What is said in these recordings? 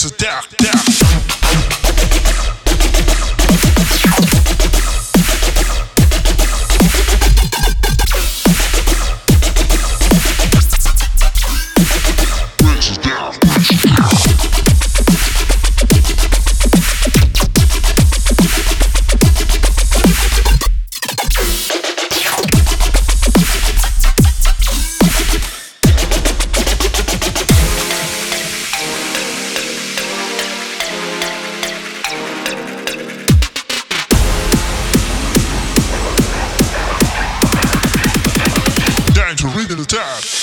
It's a death, death. time.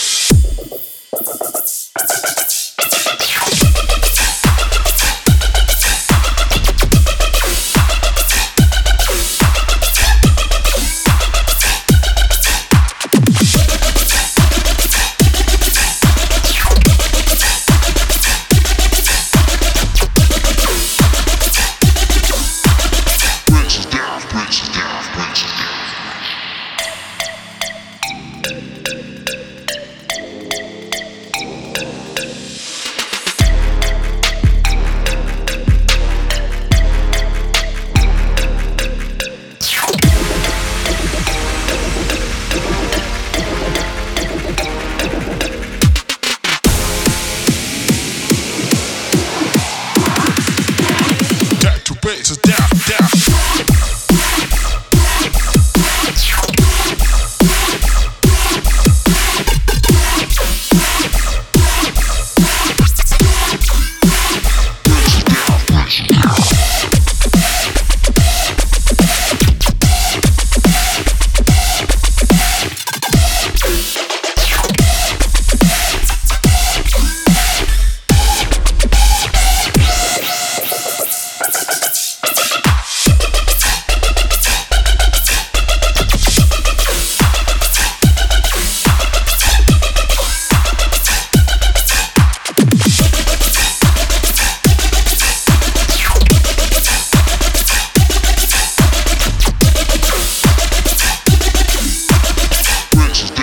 Thank you. breaks us down, down. friction.